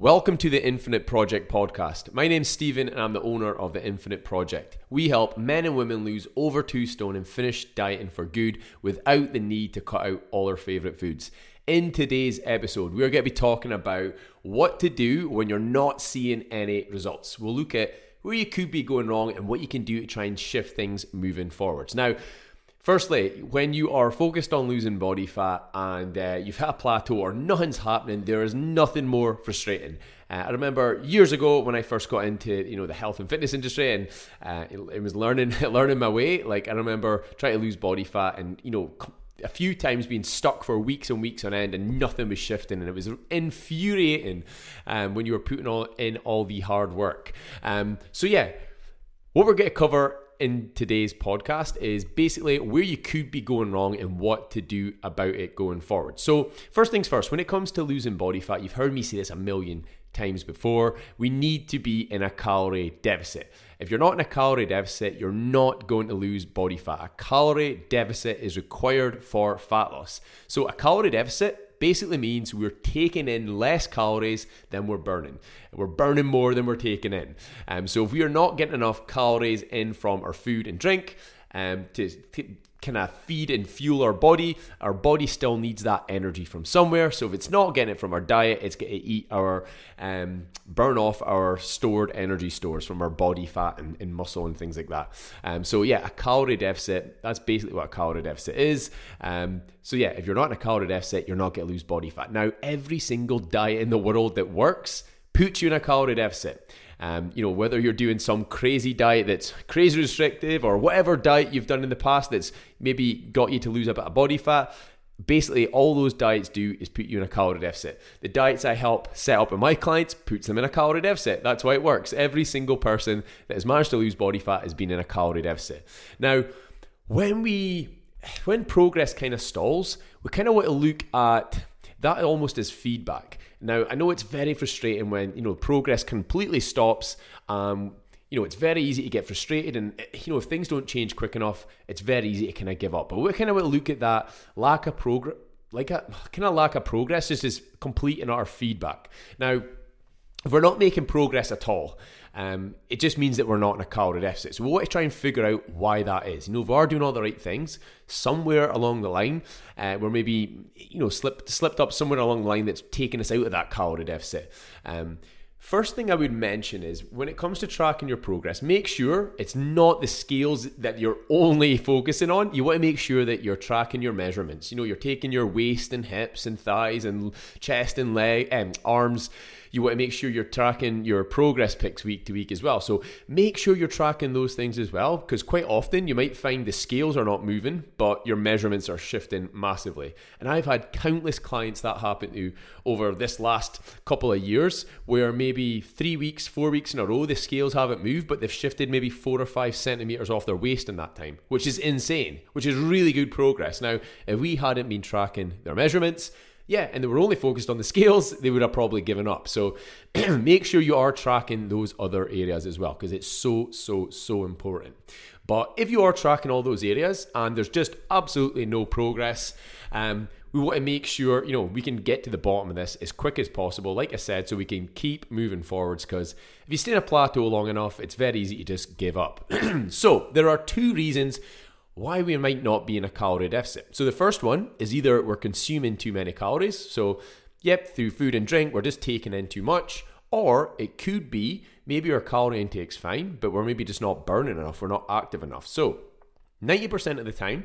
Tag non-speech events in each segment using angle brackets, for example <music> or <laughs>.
Welcome to the Infinite Project podcast. My name's Stephen and I'm the owner of the Infinite Project. We help men and women lose over two stone and finish dieting for good without the need to cut out all their favorite foods. In today's episode, we're going to be talking about what to do when you're not seeing any results. We'll look at where you could be going wrong and what you can do to try and shift things moving forwards. Now, Firstly, when you are focused on losing body fat and uh, you've hit a plateau or nothing's happening, there is nothing more frustrating. Uh, I remember years ago when I first got into you know the health and fitness industry and uh, it, it, was learning <laughs> learning my way. Like I remember trying to lose body fat and you know a few times being stuck for weeks and weeks on end and nothing was shifting and it was infuriating um, when you were putting all, in all the hard work. Um, so yeah, what we're going to cover in today's podcast is basically where you could be going wrong and what to do about it going forward. So, first things first, when it comes to losing body fat, you've heard me say this a million times before, we need to be in a calorie deficit. If you're not in a calorie deficit, you're not going to lose body fat. A calorie deficit is required for fat loss. So, a calorie deficit basically means we're taking in less calories than we're burning. We're burning more than we're taking in. Um, so if we are not getting enough calories in from our food and drink, um, to, to kind of feed and fuel our body. Our body still needs that energy from somewhere. So if it's not getting it from our diet, it's going to eat our um, burn off our stored energy stores from our body fat and, and muscle and things like that. Um, so yeah, a calorie deficit. That's basically what a calorie deficit is. Um, so yeah, if you're not in a calorie deficit, you're not going to lose body fat. Now, every single diet in the world that works puts you in a calorie deficit. Um, you know, whether you're doing some crazy diet that's crazy restrictive or whatever diet you've done in the past that's maybe got you to lose a bit of body fat, basically all those diets do is put you in a calorie deficit. The diets I help set up with my clients puts them in a calorie deficit. That's why it works. Every single person that has managed to lose body fat has been in a calorie deficit. Now, when we when progress kind of stalls, we kind of want to look at that almost as feedback. Now, I know it's very frustrating when, you know, progress completely stops. Um, you know, it's very easy to get frustrated, and you know, if things don't change quick enough, it's very easy to kind of give up. But we kind of look at that lack of progress, like a kind of lack of progress, just as complete and utter feedback. Now, if we're not making progress at all, um, it just means that we're not in a calorie deficit. So we want to try and figure out why that is. You know, if we are doing all the right things, somewhere along the line, uh, we're maybe you know slipped slipped up somewhere along the line that's taken us out of that calorie deficit. Um, First thing I would mention is when it comes to tracking your progress, make sure it's not the scales that you're only focusing on. You want to make sure that you're tracking your measurements. You know, you're taking your waist and hips and thighs and chest and leg and um, arms you want to make sure you're tracking your progress pics week to week as well. So make sure you're tracking those things as well, because quite often you might find the scales are not moving, but your measurements are shifting massively. And I've had countless clients that happen to over this last couple of years where maybe three weeks, four weeks in a row, the scales haven't moved, but they've shifted maybe four or five centimeters off their waist in that time, which is insane, which is really good progress. Now, if we hadn't been tracking their measurements, yeah, and they were only focused on the scales, they would have probably given up. So <clears throat> make sure you are tracking those other areas as well because it's so, so, so important. But if you are tracking all those areas and there's just absolutely no progress, um, we want to make sure you know we can get to the bottom of this as quick as possible like i said so we can keep moving forwards because if you stay in a plateau long enough it's very easy to just give up <clears throat> so there are two reasons why we might not be in a calorie deficit. So the first one is either we're consuming too many calories. So, yep, through food and drink, we're just taking in too much. Or it could be maybe our calorie intake's fine, but we're maybe just not burning enough, we're not active enough. So, 90% of the time,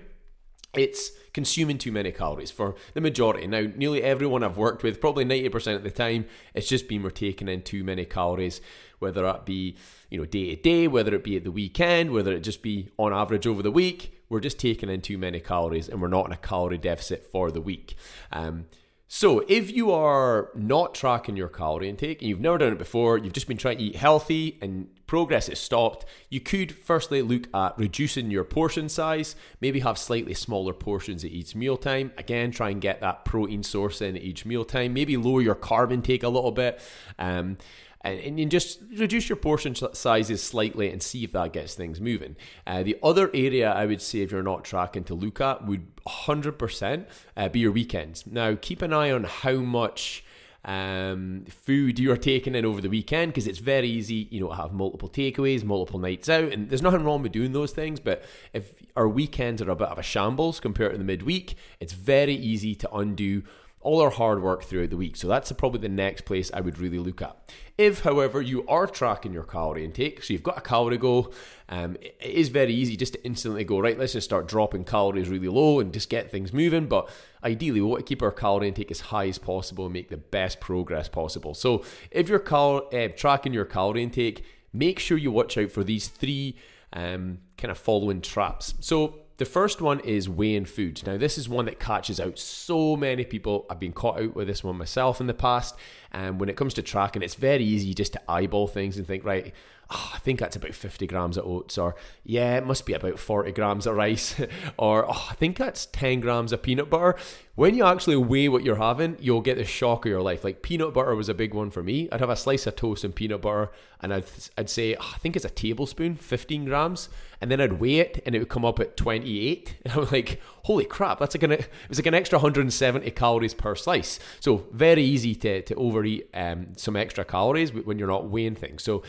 it's consuming too many calories for the majority. Now, nearly everyone I've worked with, probably 90% of the time, it's just been we're taking in too many calories, whether that be, you know, day to day, whether it be at the weekend, whether it just be on average over the week, we're just taking in too many calories and we're not in a calorie deficit for the week. Um, so, if you are not tracking your calorie intake and you've never done it before, you've just been trying to eat healthy and progress has stopped, you could firstly look at reducing your portion size, maybe have slightly smaller portions at each mealtime. Again, try and get that protein source in at each mealtime. Maybe lower your carb intake a little bit. Um, and, and just reduce your portion sizes slightly and see if that gets things moving. Uh, the other area I would say if you're not tracking to look at would 100% uh, be your weekends. Now, keep an eye on how much um, food you're taking in over the weekend because it's very easy, you know, to have multiple takeaways, multiple nights out, and there's nothing wrong with doing those things. But if our weekends are a bit of a shambles compared to the midweek, it's very easy to undo all our hard work throughout the week. So that's probably the next place I would really look at. If, however, you are tracking your calorie intake, so you've got a calorie goal, um, it is very easy just to instantly go, right, let's just start dropping calories really low and just get things moving. But ideally, we want to keep our calorie intake as high as possible and make the best progress possible. So if you're cal- uh, tracking your calorie intake, make sure you watch out for these three um, kind of following traps. So the first one is weighing food. Now, this is one that catches out so many people. I've been caught out with this one myself in the past. And when it comes to tracking, it's very easy just to eyeball things and think, right, oh, I think that's about 50 grams of oats, or yeah, it must be about 40 grams of rice, <laughs> or oh, I think that's 10 grams of peanut butter. When you actually weigh what you're having, you'll get the shock of your life. Like peanut butter was a big one for me. I'd have a slice of toast and peanut butter, and I'd, I'd say, oh, I think it's a tablespoon, 15 grams, and then I'd weigh it, and it would come up at 28. <laughs> And I'm like, holy crap, that's like an, it was like an extra 170 calories per slice. So very easy to, to overeat um, some extra calories when you're not weighing things. So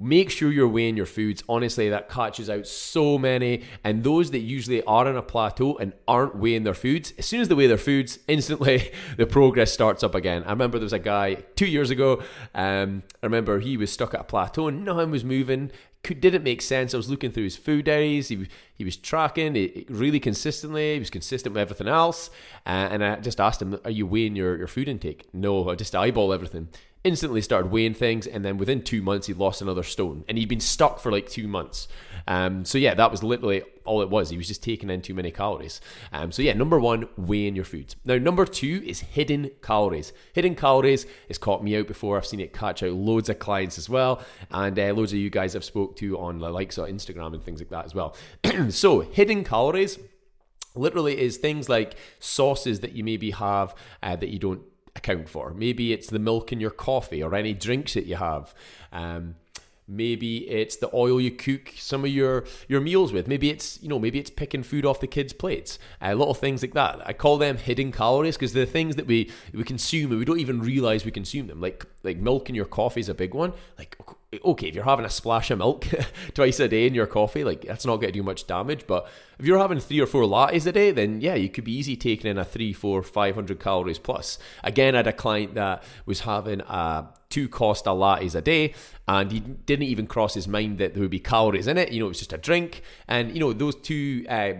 Make sure you're weighing your foods. Honestly, that catches out so many. And those that usually are on a plateau and aren't weighing their foods, as soon as they weigh their foods, <laughs> instantly the progress starts up again. I remember there was a guy two years ago. Um, I remember he was stuck at a plateau and nothing was moving. Could, didn't make sense. I was looking through his food diaries. He, he was tracking it really consistently. He was consistent with everything else. Uh, and I just asked him, Are you weighing your, your food intake? No, I just eyeball everything instantly started weighing things, and then within two months he lost another stone, and he'd been stuck for like two months. Um, so yeah, that was literally all it was. He was just taking in too many calories. Um, so yeah, number one, weighing your foods. Now number two is hidden calories. Hidden calories has caught me out before. I've seen it catch out loads of clients as well, and uh, loads of you guys I've spoke to on the likes of Instagram and things like that as well. <clears throat> so hidden calories literally is things like sauces that you maybe have uh, that you don't account for. Maybe it's the milk in your coffee or any drinks that you have. Um, maybe it's the oil you cook some of your your meals with. Maybe it's you know maybe it's picking food off the kids plates. Uh, little things like that. I call them hidden calories because they're things that we we consume and we don't even realize we consume them. Like like milk in your coffee is a big one. Like okay if you're having a splash of milk <laughs> twice a day in your coffee like that's not going to do much damage but if you're having three or four lattes a day, then yeah, you could be easy taking in a three, four, five hundred calories plus. Again, I had a client that was having a two Costa lattes a day, and he didn't even cross his mind that there would be calories in it. You know, it was just a drink, and you know those two uh,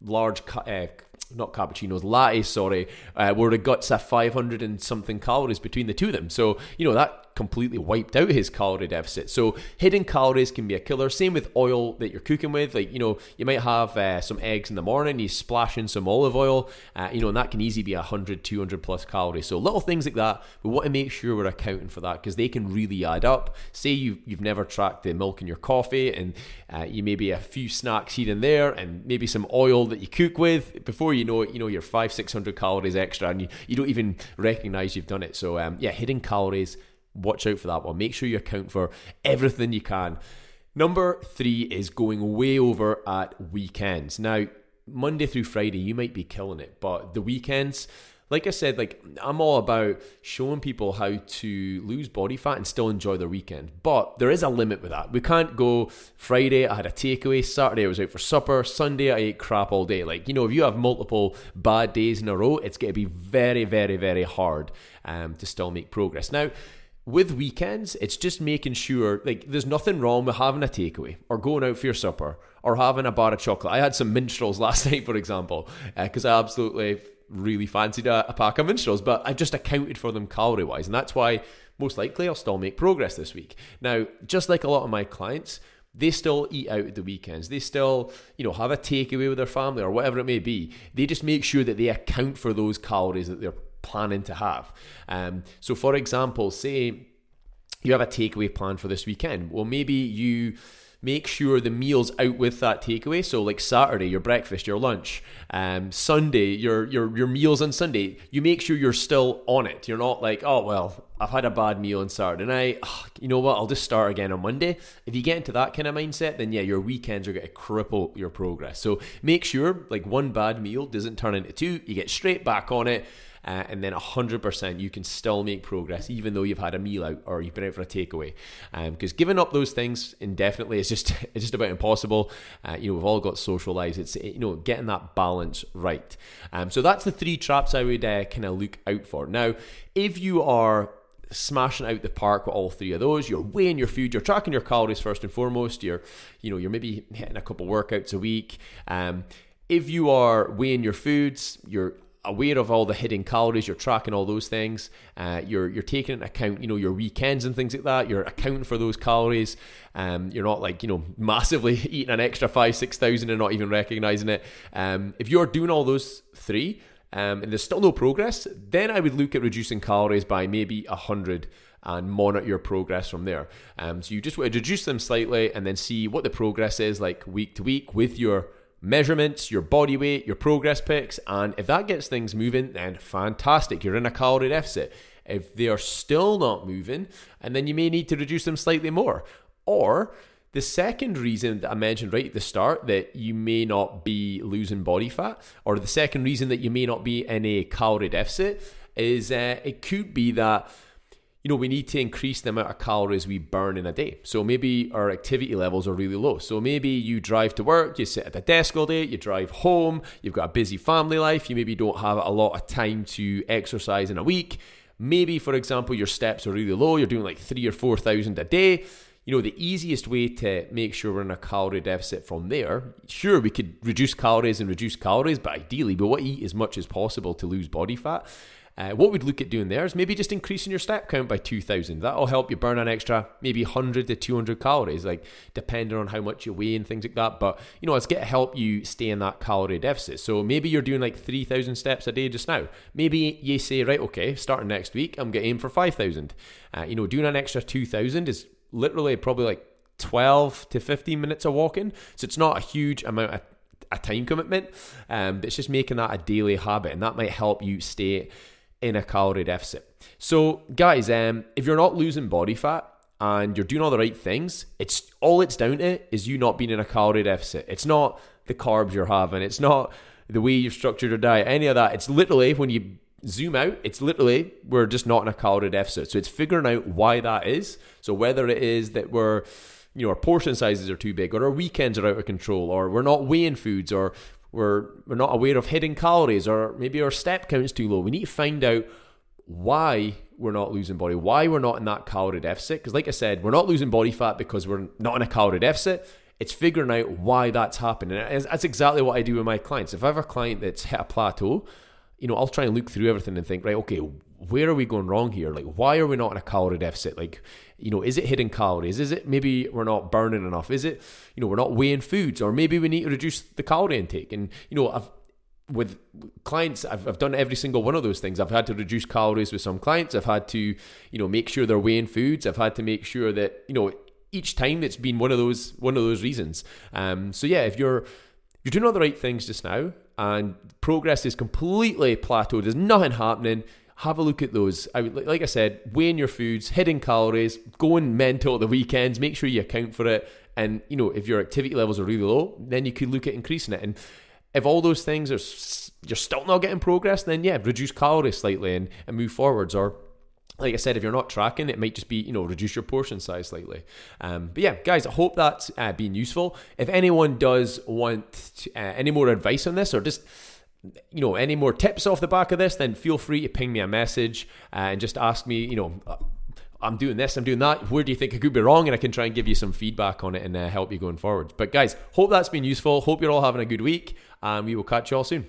large. Uh, not cappuccinos, lattes, sorry, uh, were the guts of 500 and something calories between the two of them. So, you know, that completely wiped out his calorie deficit. So hidden calories can be a killer. Same with oil that you're cooking with. Like you know, you might have uh, some eggs in the morning, you splash in some olive oil, uh, you know, and that can easily be 100, 200 plus calories. So little things like that. We want to make sure we're accounting for that because they can really add up. Say you you've never tracked the milk in your coffee, and uh, you maybe a few snacks here and there, and maybe some oil that you cook with. Before you know it, you know you're five, six hundred calories extra, and you, you don't even recognize you've done it. So um, yeah, hidden calories watch out for that one. Make sure you account for everything you can. Number three is going way over at weekends. Now, Monday through Friday, you might be killing it, but the weekends, like I said, like I'm all about showing people how to lose body fat and still enjoy their weekend. But there is a limit with that. We can't go Friday, I had a takeaway, Saturday I was out for supper, Sunday I ate crap all day. Like, you know, if you have multiple bad days in a row, it's going to be very, very, very hard um, to still make progress. Now, with weekends, it's just making sure like there's nothing wrong with having a takeaway or going out for your supper or having a bar of chocolate. I had some minstrels <laughs> last night, for example, because uh, I absolutely really fancied a, a, pack of minstrels, but I've just accounted for them calorie wise, and that's why most likely I'll still make progress this week. Now, just like a lot of my clients, they still eat out at the weekends. They still, you know, have a takeaway with their family or whatever it may be. They just make sure that they account for those calories that they're planning to have. Um, so, for example, say you have a takeaway plan for this weekend. Well, maybe you make sure the meals out with that takeaway. So like Saturday, your breakfast, your lunch, um, Sunday, your your your meals on Sunday. You make sure you're still on it. You're not like, oh well, I've had a bad meal on Saturday night. Oh, you know what? I'll just start again on Monday. If you get into that kind of mindset, then yeah, your weekends are going to cripple your progress. So make sure like one bad meal doesn't turn into two. You get straight back on it uh, and then 100% you can still make progress even though you've had a meal out or you've been out for a takeaway. Because um, giving up those things indefinitely is just <laughs> it's just about impossible. Uh, you know, we've all got social lives. It's you know getting that balance right. Um, so that's the three traps I would uh, kind of look out for. Now, if you are smashing out the park with all three of those. You're weighing your food, you're tracking your calories first and foremost. You're, you know, you're maybe hitting a couple workouts a week. Um, if you are weighing your foods, you're aware of all the hidden calories, you're tracking all those things. Uh, you're you're taking into account, you know, your weekends and things like that. You're accounting for those calories. Um, you're not like you know <laughs> massively eating an extra five six thousand and not even recognizing it. Um, if you're doing all those three, um, and there's still no progress, then I would look at reducing calories by maybe a hundred and monitor your progress from there. Um, so you just want to reduce them slightly and then see what the progress is like week to week with your measurements, your body weight, your progress pics, and if that gets things moving, then fantastic. You're in a calorie deficit. If they are still not moving, and then you may need to reduce them slightly more. Or the second reason that I mentioned right at the start that you may not be losing body fat, or the second reason that you may not be in a calorie deficit, is uh, it could be that you know, we need to increase the amount of calories we burn in a day. So maybe our activity levels are really low. So maybe you drive to work, you sit at the desk all day, you drive home, you've got a busy family life, you maybe don't have a lot of time to exercise in a week. Maybe, for example, your steps are really low, you're doing like three or 4,000 a day. You know, the easiest way to make sure we're in a calorie deficit from there, sure, we could reduce calories and reduce calories, but ideally, we want to eat as much as possible to lose body fat. Uh, what we'd look at doing there is maybe just increasing your step count by 2,000. That'll help you burn an extra maybe 100 to 200 calories, like depending on how much you weigh and things like that. But, you know, it's going to help you stay in that calorie deficit. So maybe you're doing like 3,000 steps a day just now. Maybe you say, right, okay, starting next week, I'm going to aim for 5,000. Uh, you know, doing an extra 2,000 is literally probably like 12 to 15 minutes of walking. So it's not a huge amount of a time commitment, um, but it's just making that a daily habit, and that might help you stay in a calorie deficit. So, guys, um, if you're not losing body fat and you're doing all the right things, it's all it's down to is you not being in a calorie deficit. It's not the carbs you're having. It's not the way you've structured your diet. Any of that. It's literally when you zoom out, it's literally we're just not in a calorie deficit. So it's figuring out why that is. So whether it is that we're you know our portion sizes are too big or our weekends are out of control or we're not weighing foods or we're we're not aware of hidden calories or maybe our step count's too low. We need to find out why we're not losing body, why we're not in that calorie deficit. Because like I said, we're not losing body fat because we're not in a calorie deficit. It's figuring out why that's happening. And that's exactly what I do with my clients. If I have a client that's hit a plateau, you know, I'll try and look through everything and think, right, okay, where are we going wrong here? Like, why are we not in a calorie deficit? Like, you know, is it hidden calories? Is it maybe we're not burning enough? Is it, you know, we're not weighing foods, or maybe we need to reduce the calorie intake? And you know, I've with clients, I've, I've done every single one of those things. I've had to reduce calories with some clients. I've had to, you know, make sure they're weighing foods. I've had to make sure that, you know, each time it's been one of those one of those reasons. Um, so yeah, if you're you're doing all the right things just now and progress is completely plateaued, there's nothing happening have a look at those. I like I said, weighing your foods, hidden calories, going mental at the weekends, make sure you account for it. And you know, if your activity levels are really low, then you could look at increasing it. And if all those things are you're still not getting progress, then yeah, reduce calories slightly and, and move forwards. Or like I said, if you're not tracking, it might just be, you know, reduce your portion size slightly. Um, but yeah, guys, I hope that's uh, been useful. If anyone does want to, uh, any more advice on this or just you know any more tips off the back of this, then feel free to ping me a message uh, and just ask me. You know, uh, I'm doing this, I'm doing that. Where do you think I could be wrong? And I can try and give you some feedback on it and uh, help you going forward. But guys, hope that's been useful. Hope you're all having a good week, and we will catch you all soon.